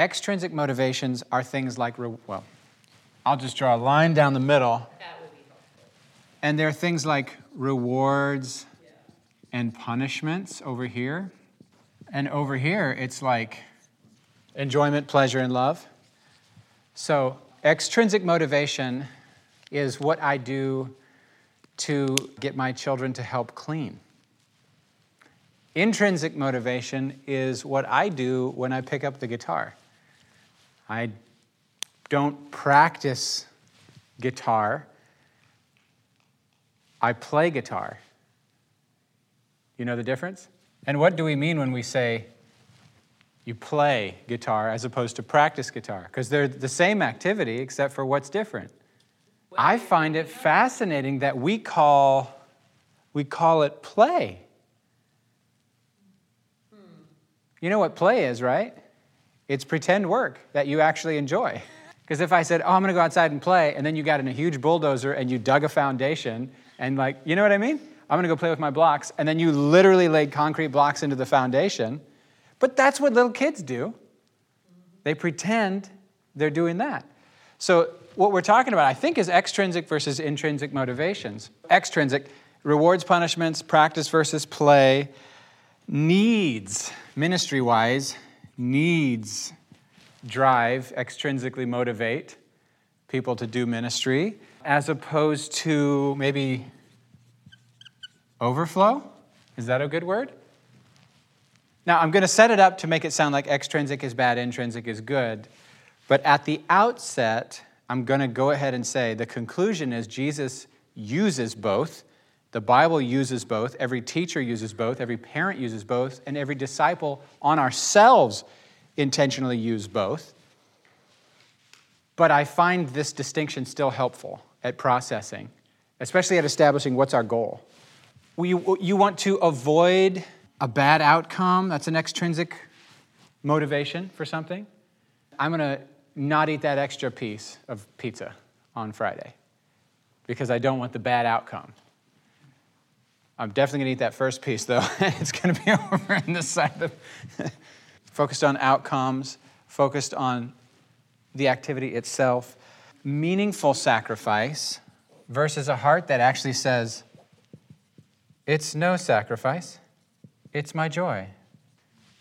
Extrinsic motivations are things like, re- well, I'll just draw a line down the middle. That would be helpful. And there are things like rewards and punishments over here. And over here, it's like enjoyment, pleasure, and love. So, extrinsic motivation is what I do to get my children to help clean. Intrinsic motivation is what I do when I pick up the guitar. I don't practice guitar, I play guitar. You know the difference? And what do we mean when we say you play guitar as opposed to practice guitar? Because they're the same activity except for what's different. I find it fascinating that we call we call it play. You know what play is, right? It's pretend work that you actually enjoy. Because if I said, "Oh, I'm to go outside and play," and then you got in a huge bulldozer and you dug a foundation and like, you know what I mean? I'm to go play with my blocks, and then you literally laid concrete blocks into the foundation. But that's what little kids do. They pretend they're doing that. So, what we're talking about, I think, is extrinsic versus intrinsic motivations. Extrinsic, rewards, punishments, practice versus play, needs, ministry wise, needs drive, extrinsically motivate people to do ministry, as opposed to maybe overflow. Is that a good word? Now, I'm going to set it up to make it sound like extrinsic is bad, intrinsic is good. But at the outset, I'm going to go ahead and say the conclusion is Jesus uses both. The Bible uses both. Every teacher uses both. Every parent uses both. And every disciple on ourselves intentionally use both. But I find this distinction still helpful at processing, especially at establishing what's our goal. You, you want to avoid a bad outcome, that's an extrinsic motivation for something. I'm going to not eat that extra piece of pizza on Friday because I don't want the bad outcome. I'm definitely to eat that first piece, though. it's to be over on this side of focused on outcomes, focused on the activity itself. Meaningful sacrifice versus a heart that actually says, it's no sacrifice, it's my joy.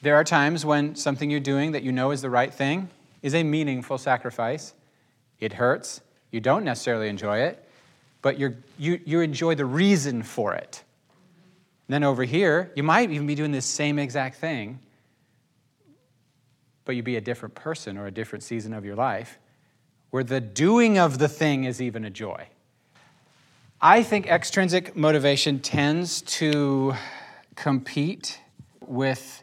There are times when something you're doing that you know is the right thing is a meaningful sacrifice. It hurts, you don't necessarily enjoy it, but you, you enjoy the reason for it. And then over here, you might even be doing the same exact thing, but you'd be a different person or a different season of your life where the doing of the thing is even a joy. I think extrinsic motivation tends to compete with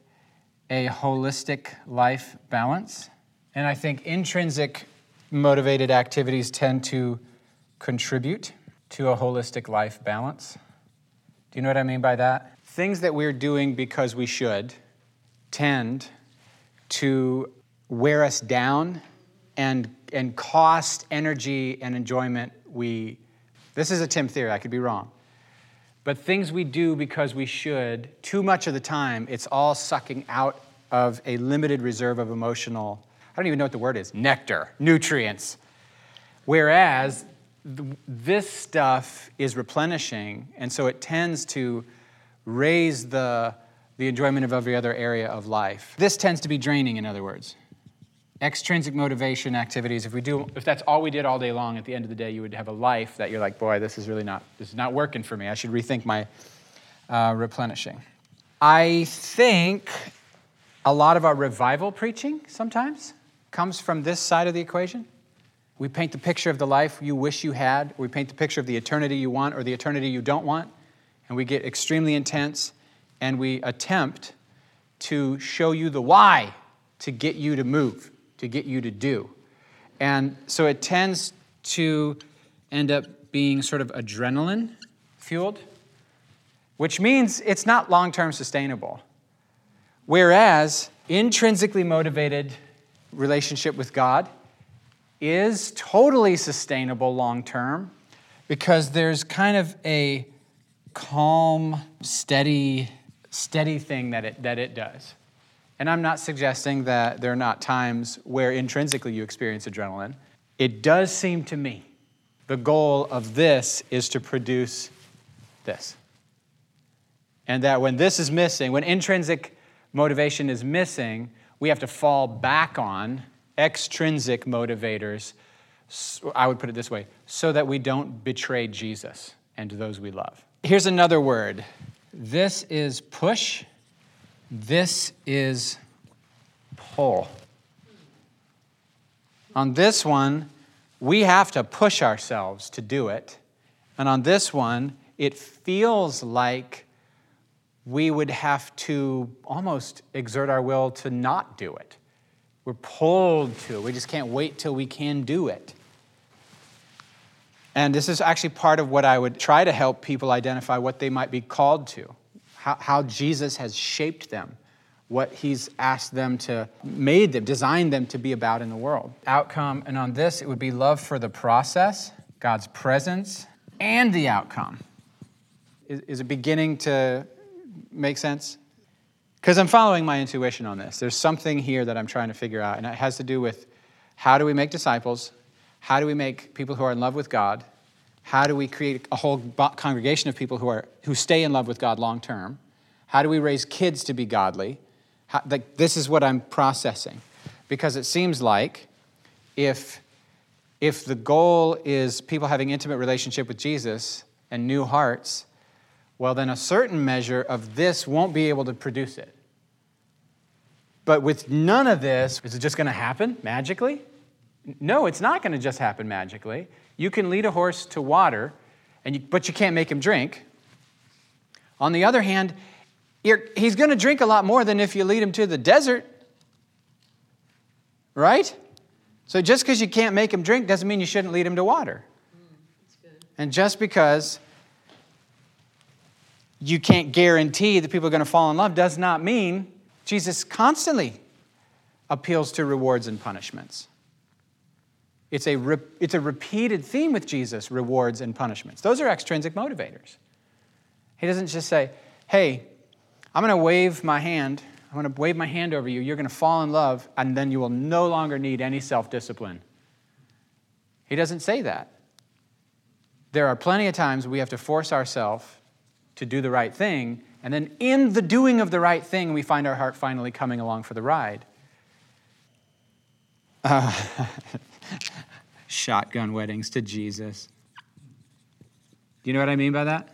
a holistic life balance. And I think intrinsic motivated activities tend to contribute to a holistic life balance. Do you know what I mean by that? Things that we're doing because we should tend to wear us down and, and cost energy and enjoyment we this is a Tim theory, I could be wrong. But things we do because we should, too much of the time, it's all sucking out of a limited reserve of emotional, I don't even know what the word is, nectar, nutrients. Whereas this stuff is replenishing, and so it tends to raise the, the enjoyment of every other area of life. This tends to be draining, in other words. Extrinsic motivation activities if we do if that's all we did all day long at the end of the day you would have a life that you're like boy this is really not this is not working for me. I should rethink my uh, replenishing. I think a lot of our revival preaching sometimes comes from this side of the equation we paint the picture of the life you wish you had we paint the picture of the eternity you want or the eternity you don't want and we get extremely intense and we attempt to show you the why to get you to move to get you to do. And so it tends to end up being sort of adrenaline fueled, which means it's not long term sustainable. Whereas intrinsically motivated relationship with God is totally sustainable long term because there's kind of a calm, steady, steady thing that it, that it does. And I'm not suggesting that there are not times where intrinsically you experience adrenaline. It does seem to me the goal of this is to produce this. And that when this is missing, when intrinsic motivation is missing, we have to fall back on extrinsic motivators. I would put it this way so that we don't betray Jesus and those we love. Here's another word this is push, this is pull. On this one, we have to push ourselves to do it. And on this one, it feels like we would have to almost exert our will to not do it. We're pulled to it. We just can't wait till we can do it. And this is actually part of what I would try to help people identify what they might be called to, how, how Jesus has shaped them, what he's asked them to, made them, designed them to be about in the world. Outcome, and on this, it would be love for the process, God's presence, and the outcome. Is, is it beginning to make sense? Because I'm following my intuition on this. There's something here that I'm trying to figure out, and it has to do with how do we make disciples? How do we make people who are in love with God? How do we create a whole congregation of people who, are, who stay in love with God long term? How do we raise kids to be godly? How, like, this is what I'm processing. Because it seems like if, if the goal is people having intimate relationship with Jesus and new hearts, well, then a certain measure of this won't be able to produce it. But with none of this, is it just going to happen magically? No, it's not going to just happen magically. You can lead a horse to water, and you, but you can't make him drink. On the other hand, he's going to drink a lot more than if you lead him to the desert. Right? So just because you can't make him drink doesn't mean you shouldn't lead him to water. Mm, and just because you can't guarantee that people are going to fall in love does not mean Jesus constantly appeals to rewards and punishments. It's a, re- it's a repeated theme with Jesus rewards and punishments. Those are extrinsic motivators. He doesn't just say, hey, I'm going to wave my hand. I'm going to wave my hand over you. You're going to fall in love, and then you will no longer need any self discipline. He doesn't say that. There are plenty of times we have to force ourselves to do the right thing. And then in the doing of the right thing, we find our heart finally coming along for the ride. Uh, shotgun weddings to Jesus. Do you know what I mean by that?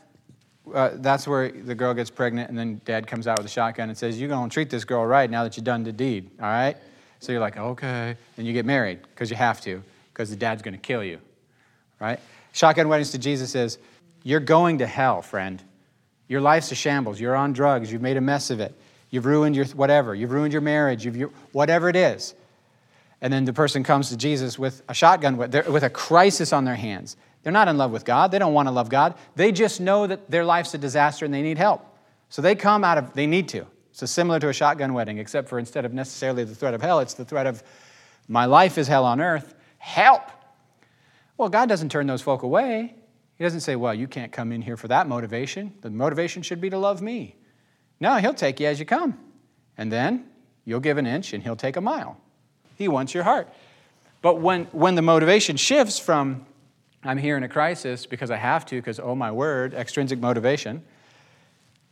Uh, that's where the girl gets pregnant, and then dad comes out with a shotgun and says, You're going to treat this girl right now that you've done the deed, all right? So you're like, Okay. And you get married because you have to, because the dad's going to kill you, right? Shotgun weddings to Jesus is, You're going to hell, friend. Your life's a shambles. You're on drugs. You've made a mess of it. You've ruined your whatever. You've ruined your marriage. You've, whatever it is. And then the person comes to Jesus with a shotgun, with a crisis on their hands. They're not in love with God. They don't want to love God. They just know that their life's a disaster and they need help. So they come out of, they need to. So similar to a shotgun wedding, except for instead of necessarily the threat of hell, it's the threat of my life is hell on earth. Help! Well, God doesn't turn those folk away. He doesn't say, well, you can't come in here for that motivation. The motivation should be to love me. No, he'll take you as you come. And then you'll give an inch and he'll take a mile. He wants your heart. But when, when the motivation shifts from, I'm here in a crisis because I have to, because, oh my word, extrinsic motivation,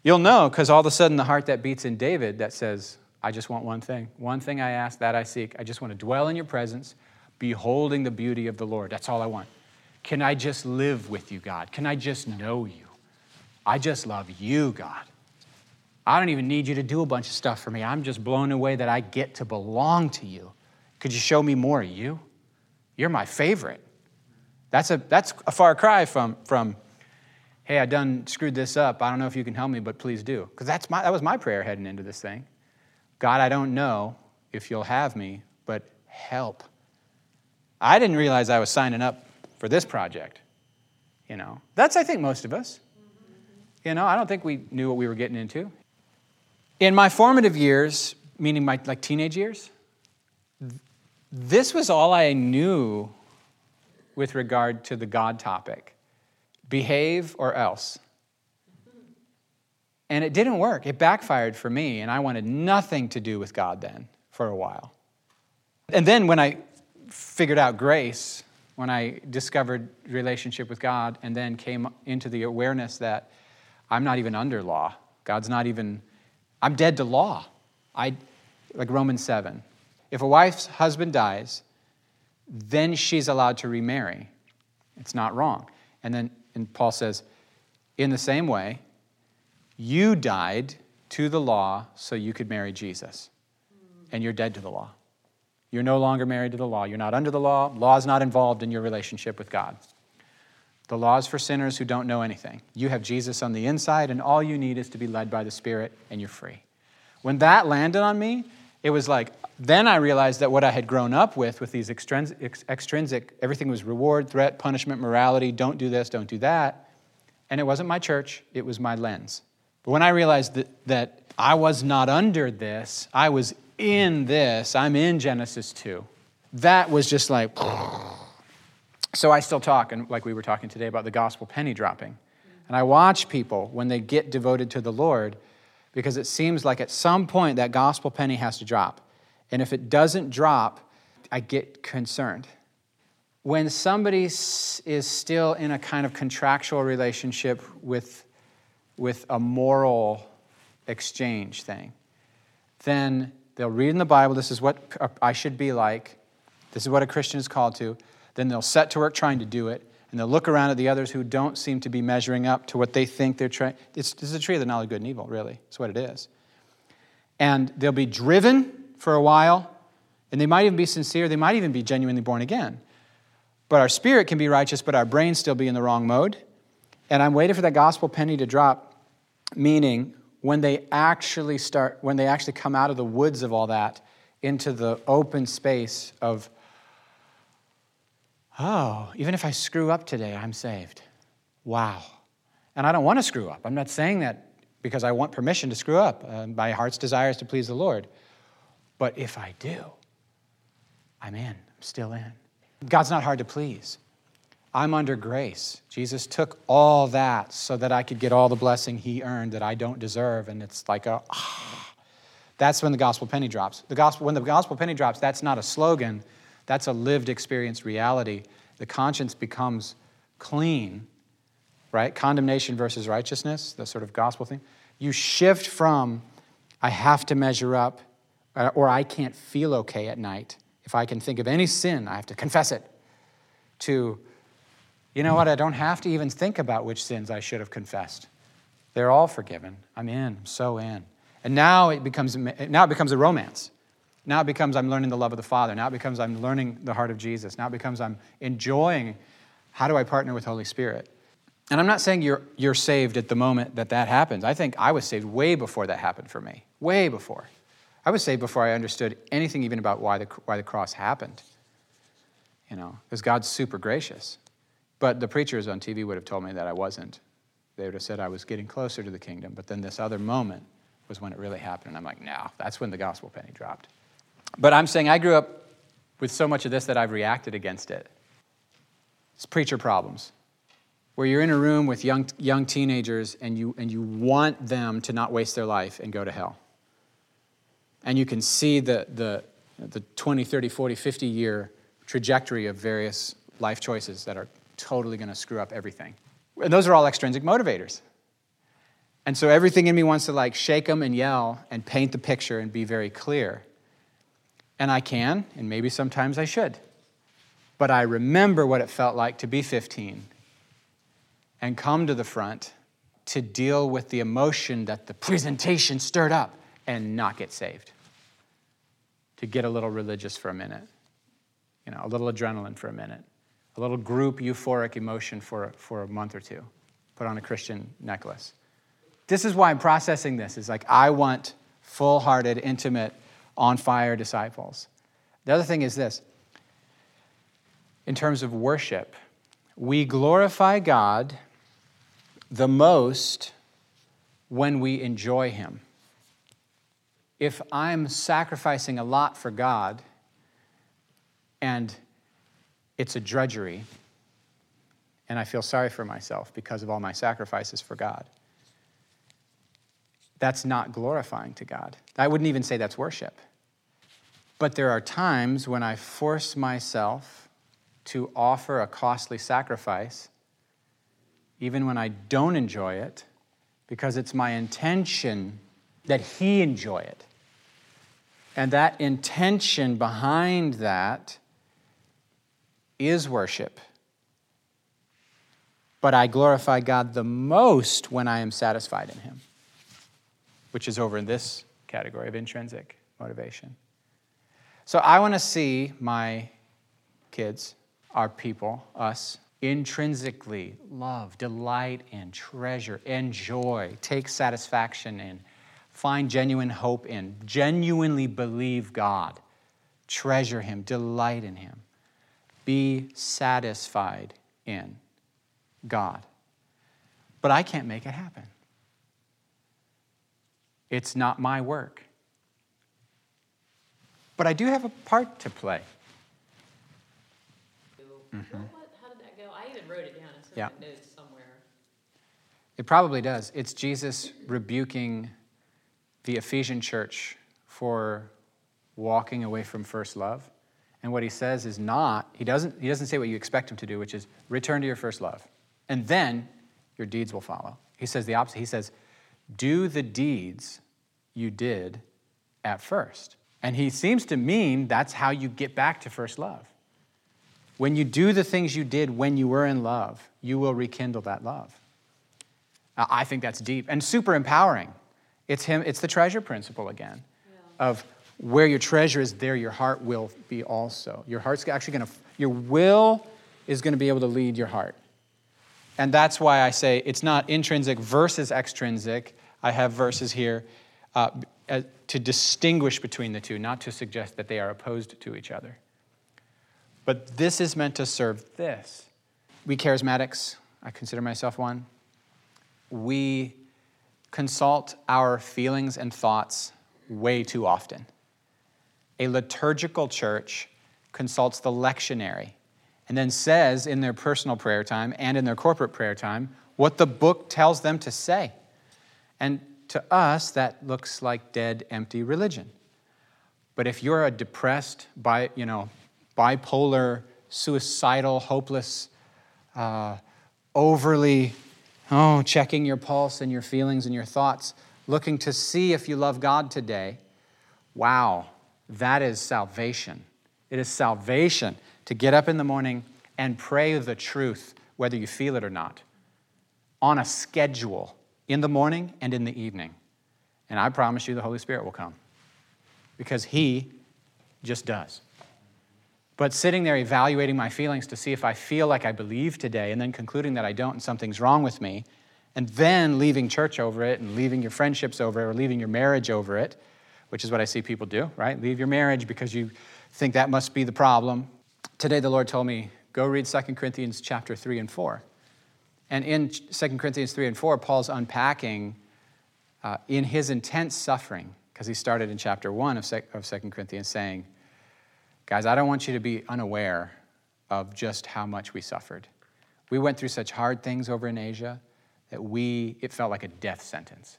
you'll know because all of a sudden the heart that beats in David that says, I just want one thing. One thing I ask, that I seek. I just want to dwell in your presence, beholding the beauty of the Lord. That's all I want. Can I just live with you, God? Can I just know you? I just love you, God. I don't even need you to do a bunch of stuff for me. I'm just blown away that I get to belong to you. Could you show me more of you? You're my favorite. That's a, that's a far cry from, from, hey, I done screwed this up. I don't know if you can help me, but please do. Because that's my, that was my prayer heading into this thing. God, I don't know if you'll have me, but help. I didn't realize I was signing up for this project. You know, that's, I think, most of us. You know, I don't think we knew what we were getting into. In my formative years, meaning my like teenage years, this was all I knew with regard to the God topic behave or else. And it didn't work. It backfired for me, and I wanted nothing to do with God then for a while. And then when I figured out grace, when I discovered relationship with God, and then came into the awareness that I'm not even under law. God's not even, I'm dead to law. I, like Romans 7. If a wife's husband dies, then she's allowed to remarry. It's not wrong. And then and Paul says, in the same way, you died to the law so you could marry Jesus. And you're dead to the law. You're no longer married to the law. You're not under the law. Law is not involved in your relationship with God. The law is for sinners who don't know anything. You have Jesus on the inside, and all you need is to be led by the Spirit, and you're free. When that landed on me, it was like, then I realized that what I had grown up with, with these extrinsic, extrinsic, everything was reward, threat, punishment, morality, don't do this, don't do that. And it wasn't my church, it was my lens. But when I realized that, that I was not under this, I was in this, I'm in Genesis 2, that was just like, so I still talk, and like we were talking today about the gospel penny dropping. And I watch people when they get devoted to the Lord because it seems like at some point that gospel penny has to drop. And if it doesn't drop, I get concerned. When somebody is still in a kind of contractual relationship with, with a moral exchange thing, then they'll read in the Bible, this is what I should be like, this is what a Christian is called to. Then they'll set to work trying to do it, and they'll look around at the others who don't seem to be measuring up to what they think they're trying. It's, this is a tree of the knowledge of good and evil, really. It's what it is. And they'll be driven for a while, and they might even be sincere. They might even be genuinely born again. But our spirit can be righteous, but our brain still be in the wrong mode. And I'm waiting for that gospel penny to drop, meaning when they actually start, when they actually come out of the woods of all that into the open space of oh, even if I screw up today, I'm saved. Wow. And I don't want to screw up. I'm not saying that because I want permission to screw up. Uh, my heart's desire is to please the Lord. But if I do, I'm in. I'm still in. God's not hard to please. I'm under grace. Jesus took all that so that I could get all the blessing he earned that I don't deserve. And it's like a, ah. That's when the gospel penny drops. The gospel, when the gospel penny drops, that's not a slogan that's a lived experience reality. The conscience becomes clean, right? Condemnation versus righteousness, the sort of gospel thing. You shift from, I have to measure up, uh, or I can't feel okay at night. If I can think of any sin, I have to confess it, to, you know what, I don't have to even think about which sins I should have confessed. They're all forgiven. I'm in, I'm so in. And now it becomes, now it becomes a romance. Now it becomes I'm learning the love of the Father. Now it becomes I'm learning the heart of Jesus. Now it becomes I'm enjoying how do I partner with Holy Spirit. And I'm not saying you're, you're saved at the moment that that happens. I think I was saved way before that happened for me, way before. I was saved before I understood anything even about why the, why the cross happened. You know, because God's super gracious. But the preachers on TV would have told me that I wasn't. They would have said I was getting closer to the kingdom. But then this other moment was when it really happened. And I'm like, no, that's when the gospel penny dropped. But I'm saying I grew up with so much of this that I've reacted against it. It's preacher problems, where you're in a room with young, young teenagers and you, and you want them to not waste their life and go to hell. And you can see the, the, the 20, 30, 40, 50 year trajectory of various life choices that are totally going to screw up everything. And those are all extrinsic motivators. And so everything in me wants to like shake them and yell and paint the picture and be very clear. And I can, and maybe sometimes I should. But I remember what it felt like to be 15 and come to the front to deal with the emotion that the presentation stirred up and not get saved. To get a little religious for a minute, you know, a little adrenaline for a minute, a little group euphoric emotion for, for a month or two, put on a Christian necklace. This is why I'm processing this. Is like I want full hearted, intimate on fire disciples. The other thing is this in terms of worship, we glorify God the most when we enjoy Him. If I'm sacrificing a lot for God and it's a drudgery, and I feel sorry for myself because of all my sacrifices for God, that's not glorifying to God. I wouldn't even say that's worship. But there are times when I force myself to offer a costly sacrifice, even when I don't enjoy it, because it's my intention that He enjoy it. And that intention behind that is worship. But I glorify God the most when I am satisfied in Him, which is over in this category of intrinsic motivation. So I want to see my kids, our people, us, intrinsically love, delight in, treasure, enjoy, take satisfaction in, find genuine hope in, genuinely believe God, treasure Him, delight in Him, be satisfied in God. But I can't make it happen. It's not my work but I do have a part to play. Mm-hmm. how did that go? I even wrote it down. It's yeah. notes somewhere. It probably does. It's Jesus rebuking the Ephesian church for walking away from first love. And what he says is not, he doesn't, he doesn't say what you expect him to do, which is return to your first love. And then your deeds will follow. He says the opposite. He says, do the deeds you did at first. And he seems to mean that's how you get back to first love. When you do the things you did when you were in love, you will rekindle that love. I think that's deep and super empowering. It's him, it's the treasure principle again yeah. of where your treasure is, there your heart will be also. Your heart's actually gonna, your will is gonna be able to lead your heart. And that's why I say it's not intrinsic versus extrinsic. I have verses here. Uh, to distinguish between the two, not to suggest that they are opposed to each other. But this is meant to serve this. We charismatics, I consider myself one, we consult our feelings and thoughts way too often. A liturgical church consults the lectionary and then says in their personal prayer time and in their corporate prayer time what the book tells them to say. And to us, that looks like dead, empty religion. But if you're a depressed, bi, you know, bipolar, suicidal, hopeless, uh, overly, oh, checking your pulse and your feelings and your thoughts, looking to see if you love God today, wow, that is salvation. It is salvation to get up in the morning and pray the truth, whether you feel it or not, on a schedule in the morning and in the evening. And I promise you the Holy Spirit will come because He just does. But sitting there evaluating my feelings to see if I feel like I believe today and then concluding that I don't and something's wrong with me, and then leaving church over it and leaving your friendships over it or leaving your marriage over it, which is what I see people do, right? Leave your marriage because you think that must be the problem. Today the Lord told me, go read 2 Corinthians chapter 3 and 4. And in 2 Corinthians 3 and 4, Paul's unpacking uh, in his intense suffering, because he started in chapter 1 of 2 Corinthians saying, Guys, I don't want you to be unaware of just how much we suffered. We went through such hard things over in Asia that we, it felt like a death sentence.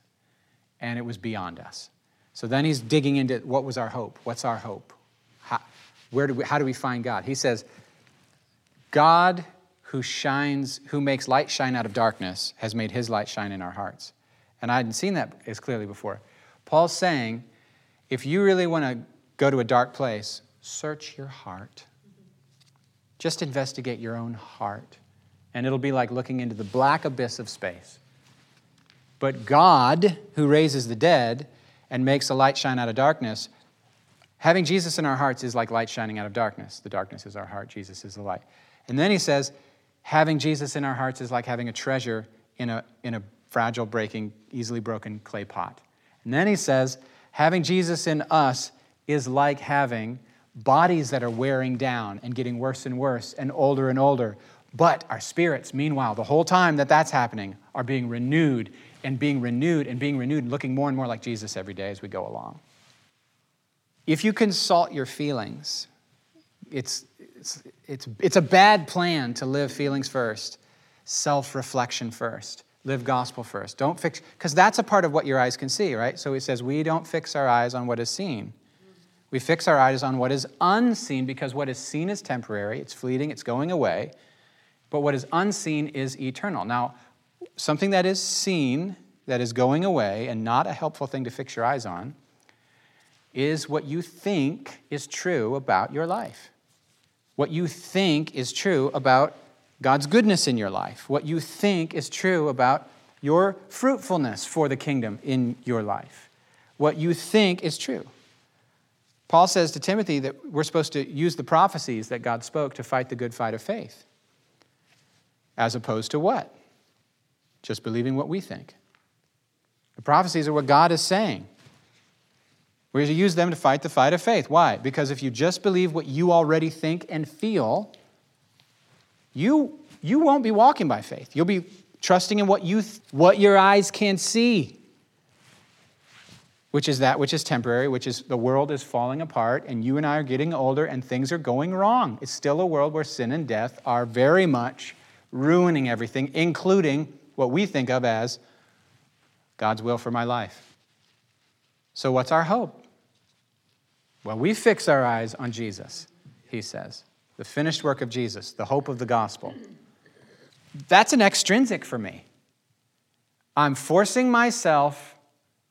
And it was beyond us. So then he's digging into what was our hope? What's our hope? How, where do we, how do we find God? He says, God who shines, who makes light shine out of darkness, has made his light shine in our hearts. And I hadn't seen that as clearly before. Paul's saying, if you really want to go to a dark place, search your heart. Just investigate your own heart. And it'll be like looking into the black abyss of space. But God, who raises the dead and makes a light shine out of darkness, having Jesus in our hearts is like light shining out of darkness. The darkness is our heart, Jesus is the light. And then he says, having Jesus in our hearts is like having a treasure in a, in a fragile, breaking, easily broken clay pot. And then he says, having Jesus in us is like having bodies that are wearing down and getting worse and worse and older and older. But our spirits, meanwhile, the whole time that that's happening, are being renewed and being renewed and being renewed looking more and more like Jesus every day as we go along. If you consult your feelings, it's, it's, it's, it's a bad plan to live feelings first, self reflection first. Live gospel first. Don't fix, because that's a part of what your eyes can see, right? So he says, we don't fix our eyes on what is seen. We fix our eyes on what is unseen because what is seen is temporary, it's fleeting, it's going away. But what is unseen is eternal. Now, something that is seen, that is going away, and not a helpful thing to fix your eyes on, is what you think is true about your life. What you think is true about God's goodness in your life, what you think is true about your fruitfulness for the kingdom in your life, what you think is true. Paul says to Timothy that we're supposed to use the prophecies that God spoke to fight the good fight of faith, as opposed to what? Just believing what we think. The prophecies are what God is saying. To use them to fight the fight of faith. Why? Because if you just believe what you already think and feel, you, you won't be walking by faith. You'll be trusting in what, you, what your eyes can see, which is that which is temporary, which is the world is falling apart, and you and I are getting older, and things are going wrong. It's still a world where sin and death are very much ruining everything, including what we think of as God's will for my life. So, what's our hope? Well, we fix our eyes on Jesus, he says the finished work of Jesus, the hope of the gospel. That's an extrinsic for me. I'm forcing myself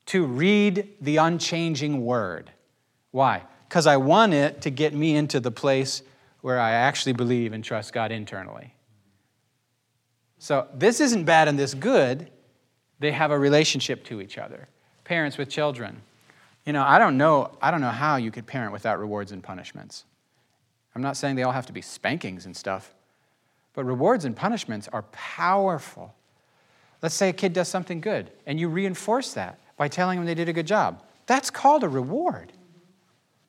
to read the unchanging word. Why? Because I want it to get me into the place where I actually believe and trust God internally. So this isn't bad and this good. They have a relationship to each other. Parents with children. You know, I don't know, I don't know how you could parent without rewards and punishments. I'm not saying they all have to be spankings and stuff, but rewards and punishments are powerful. Let's say a kid does something good, and you reinforce that by telling them they did a good job. That's called a reward.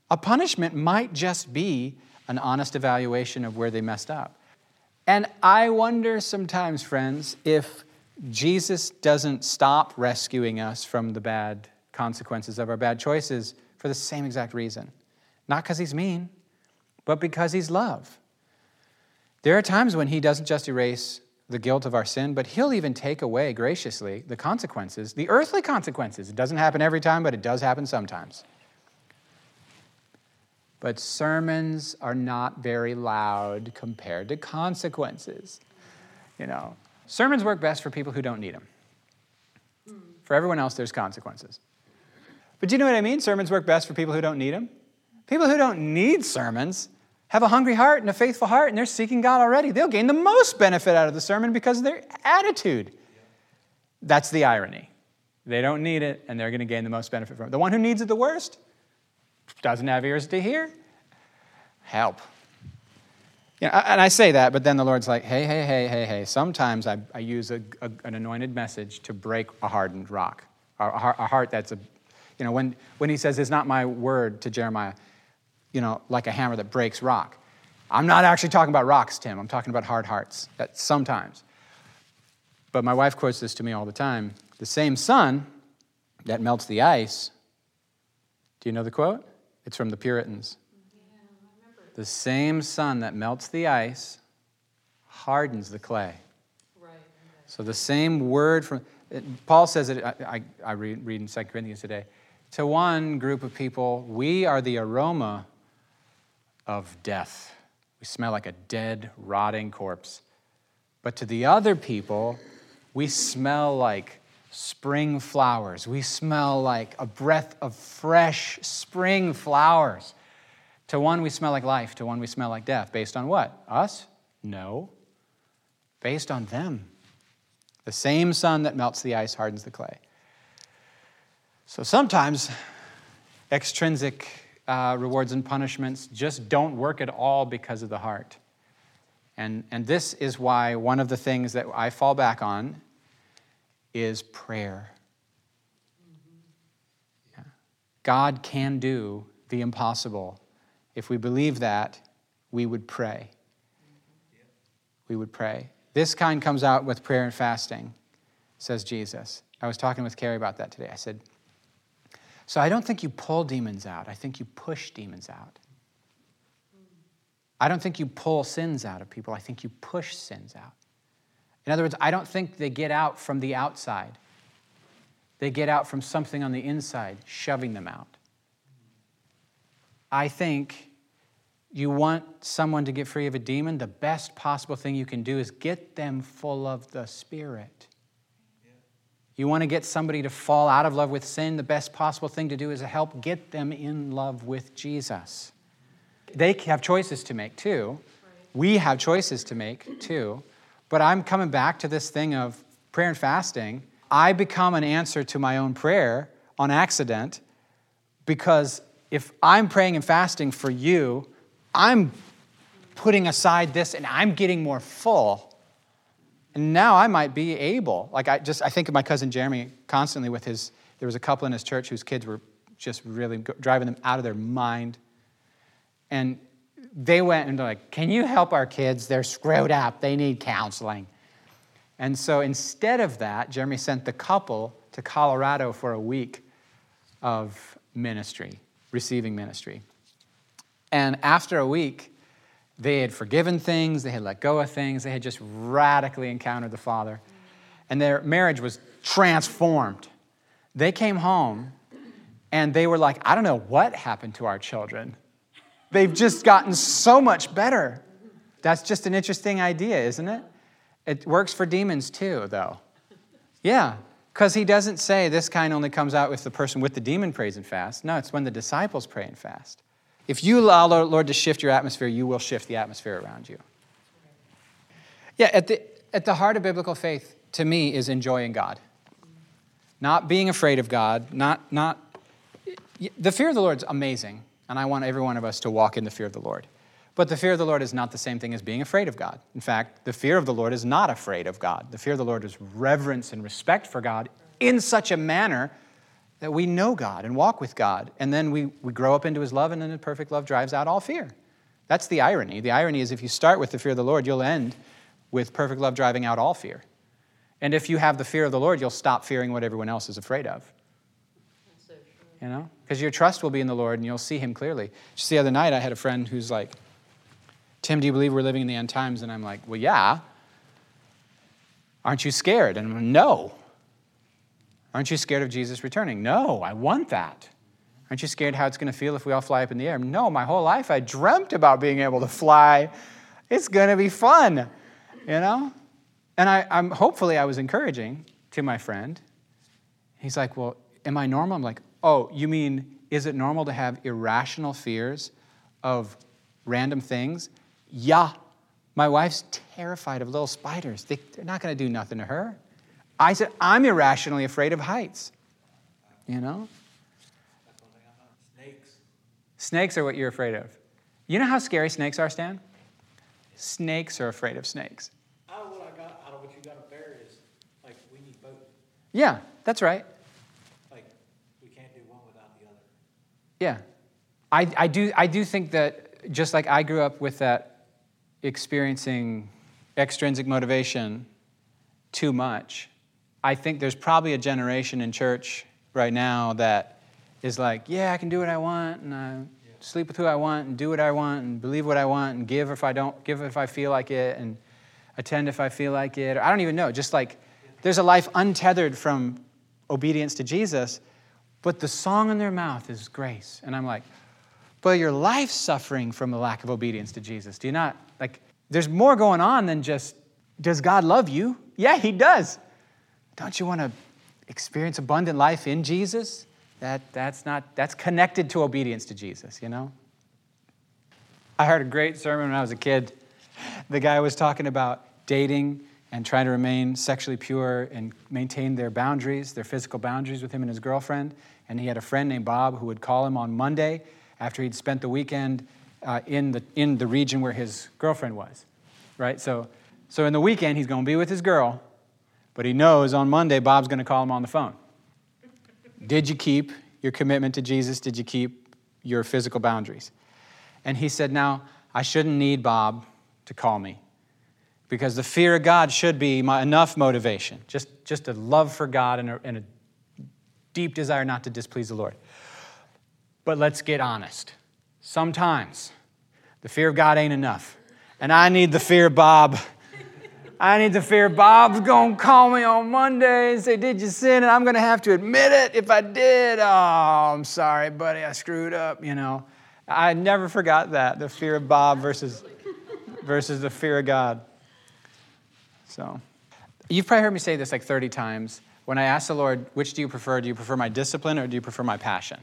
A punishment might just be an honest evaluation of where they messed up. And I wonder sometimes, friends, if Jesus doesn't stop rescuing us from the bad consequences of our bad choices for the same exact reason. Not because he's mean, but because He's love. There are times when He doesn't just erase the guilt of our sin, but He'll even take away graciously the consequences, the earthly consequences. It doesn't happen every time, but it does happen sometimes. But sermons are not very loud compared to consequences. You know, sermons work best for people who don't need them. For everyone else, there's consequences. But do you know what I mean? Sermons work best for people who don't need them. People who don't need sermons have a hungry heart and a faithful heart, and they're seeking God already. They'll gain the most benefit out of the sermon because of their attitude. That's the irony. They don't need it, and they're going to gain the most benefit from it. The one who needs it the worst doesn't have ears to hear. Help. You know, and I say that, but then the Lord's like, hey, hey, hey, hey, hey. Sometimes I, I use a, a, an anointed message to break a hardened rock, a, a heart that's a, you know, when, when he says, it's not my word to Jeremiah, you know, like a hammer that breaks rock. I'm not actually talking about rocks, Tim. I'm talking about hard hearts that sometimes. But my wife quotes this to me all the time. The same sun that melts the ice. Do you know the quote? It's from the Puritans. Yeah, the same sun that melts the ice hardens the clay. Right. So the same word from Paul says it. I, I, I read, read in 2 Corinthians today. To one group of people, we are the aroma of death. We smell like a dead, rotting corpse. But to the other people, we smell like spring flowers. We smell like a breath of fresh spring flowers. To one, we smell like life. To one, we smell like death. Based on what? Us? No. Based on them. The same sun that melts the ice hardens the clay. So sometimes extrinsic uh, rewards and punishments just don't work at all because of the heart. And, and this is why one of the things that I fall back on is prayer. God can do the impossible. If we believe that, we would pray. We would pray. This kind comes out with prayer and fasting, says Jesus. I was talking with Carrie about that today. I said, so I don't think you pull demons out, I think you push demons out. I don't think you pull sins out of people, I think you push sins out. In other words, I don't think they get out from the outside. They get out from something on the inside, shoving them out. I think you want someone to get free of a demon, the best possible thing you can do is get them full of the Spirit. You want to get somebody to fall out of love with sin, the best possible thing to do is to help get them in love with Jesus. They have choices to make too. We have choices to make too. But I'm coming back to this thing of prayer and fasting. I become an answer to my own prayer on accident because if I'm praying and fasting for you, I'm putting aside this and I'm getting more full. And now I might be able, like I just, I think of my cousin Jeremy constantly with his, there was a couple in his church whose kids were just really driving them out of their mind. And they went and like, Can you help our kids? They're screwed up. They need counseling. And so instead of that, Jeremy sent the couple to Colorado for a week of ministry, receiving ministry. And after a week, they had forgiven things, they had let go of things, they had just radically encountered the Father. And their marriage was transformed. They came home and they were like, I don't know what happened to our children. They've just gotten so much better. That's just an interesting idea, isn't it? It works for demons too, though. Yeah, because he doesn't say this kind only comes out with the person with the demon prays and fast. No, it's when the disciples pray and fast. If you allow Lord to shift your atmosphere, you will shift the atmosphere around you. Yeah, at the, at the heart of biblical faith, to me, is enjoying God. Not being afraid of God, not, not, the fear of the Lord's amazing. And I want every one of us to walk in the fear of the Lord. But the fear of the Lord is not the same thing as being afraid of God. In fact, the fear of the Lord is not afraid of God. The fear of the Lord is reverence and respect for God in such a manner that we know God and walk with God. And then we, we grow up into his love, and then the perfect love drives out all fear. That's the irony. The irony is if you start with the fear of the Lord, you'll end with perfect love driving out all fear. And if you have the fear of the Lord, you'll stop fearing what everyone else is afraid of you know? Because your trust will be in the Lord and you'll see Him clearly. Just the other night, I had a friend who's like, Tim, do you believe we're living in the end times? And I'm like, well, yeah. Aren't you scared? And I'm like, no. Aren't you scared of Jesus returning? No, I want that. Aren't you scared how it's going to feel if we all fly up in the air? No, my whole life I dreamt about being able to fly. It's going to be fun, you know? And I, am hopefully I was encouraging to my friend. He's like, well, am I normal? I'm like, Oh, you mean, is it normal to have irrational fears of random things? Yeah. My wife's terrified of little spiders. They, are not going to do nothing to her. I said, I'm irrationally afraid of heights. You know? Snakes. Snakes are what you're afraid of. You know how scary snakes are, Stan? Snakes are afraid of snakes. Out of what I got, out of what you got up there is like we need both. Yeah, that's right. Yeah. I, I, do, I do think that just like I grew up with that experiencing extrinsic motivation too much, I think there's probably a generation in church right now that is like, yeah, I can do what I want and I sleep with who I want and do what I want and believe what I want and give if I don't, give if I feel like it and attend if I feel like it. Or I don't even know. Just like there's a life untethered from obedience to Jesus but the song in their mouth is grace. And I'm like, but your life's suffering from a lack of obedience to Jesus. Do you not? Like, there's more going on than just, does God love you? Yeah, He does. Don't you want to experience abundant life in Jesus? That, that's not, that's connected to obedience to Jesus, you know? I heard a great sermon when I was a kid. The guy was talking about dating and trying to remain sexually pure and maintain their boundaries, their physical boundaries with him and his girlfriend. And he had a friend named Bob who would call him on Monday after he'd spent the weekend uh, in, the, in the region where his girlfriend was, right? So, so in the weekend, he's going to be with his girl, but he knows on Monday, Bob's going to call him on the phone. Did you keep your commitment to Jesus? Did you keep your physical boundaries? And he said, Now, I shouldn't need Bob to call me because the fear of God should be my, enough motivation, just, just a love for God and a, and a deep desire not to displease the Lord. But let's get honest. Sometimes the fear of God ain't enough, and I need the fear of Bob. I need the fear Bob's to call me on Monday and say, Did you sin? And I'm to have to admit it if I did. Oh, I'm sorry, buddy, I screwed up, you know. I never forgot that the fear of Bob versus, versus the fear of God. So, you've probably heard me say this like 30 times. When I ask the Lord, which do you prefer? Do you prefer my discipline or do you prefer my passion?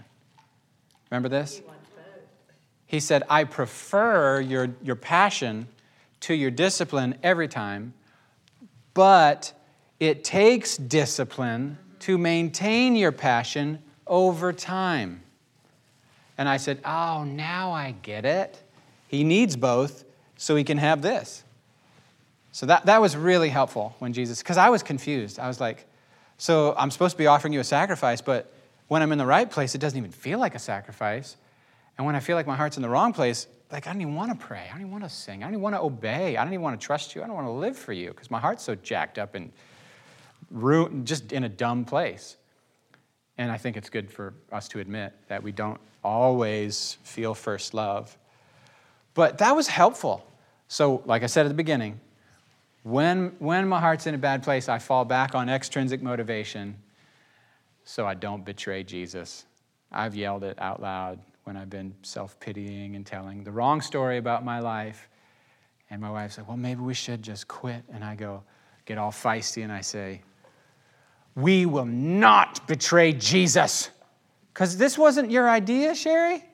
Remember this? He said, I prefer your, your passion to your discipline every time but it takes discipline to maintain your passion over time. And I said, Oh, now I get it. He needs both so he can have this. So that, that was really helpful when Jesus, because I was confused. I was like, So I'm supposed to be offering you a sacrifice, but when I'm in the right place, it doesn't even feel like a sacrifice. And when I feel like my heart's in the wrong place, like, I don't even want to pray. I don't even want to sing. I don't even want to obey. I don't even want to trust you. I don't want to live for you because my heart's so jacked up and ruined, just in a dumb place. And I think it's good for us to admit that we don't always feel first love. But that was helpful. So, like I said at the beginning, when, when my heart's in a bad place, I fall back on extrinsic motivation so I don't betray Jesus. I've yelled it out loud when I've been self pitying and telling the wrong story about my life. And my wife's like, well, maybe we should just quit. And I go, get all feisty, and I say, we will not betray Jesus. Because this wasn't your idea, Sherry.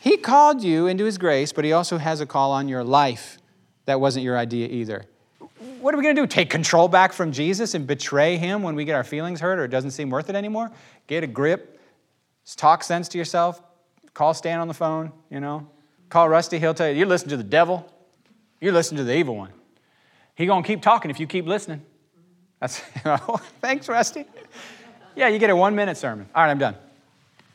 He called you into his grace, but he also has a call on your life. That wasn't your idea either. What are we going to do? Take control back from Jesus and betray him when we get our feelings hurt or it doesn't seem worth it anymore? Get a grip, talk sense to yourself, Call Stan on the phone, you know. Call Rusty, he'll tell you, you're listening to the devil. You're listening to the evil one. He gonna keep talking if you keep listening. That's, oh, thanks, Rusty. Yeah, you get a one minute sermon. All right, I'm done.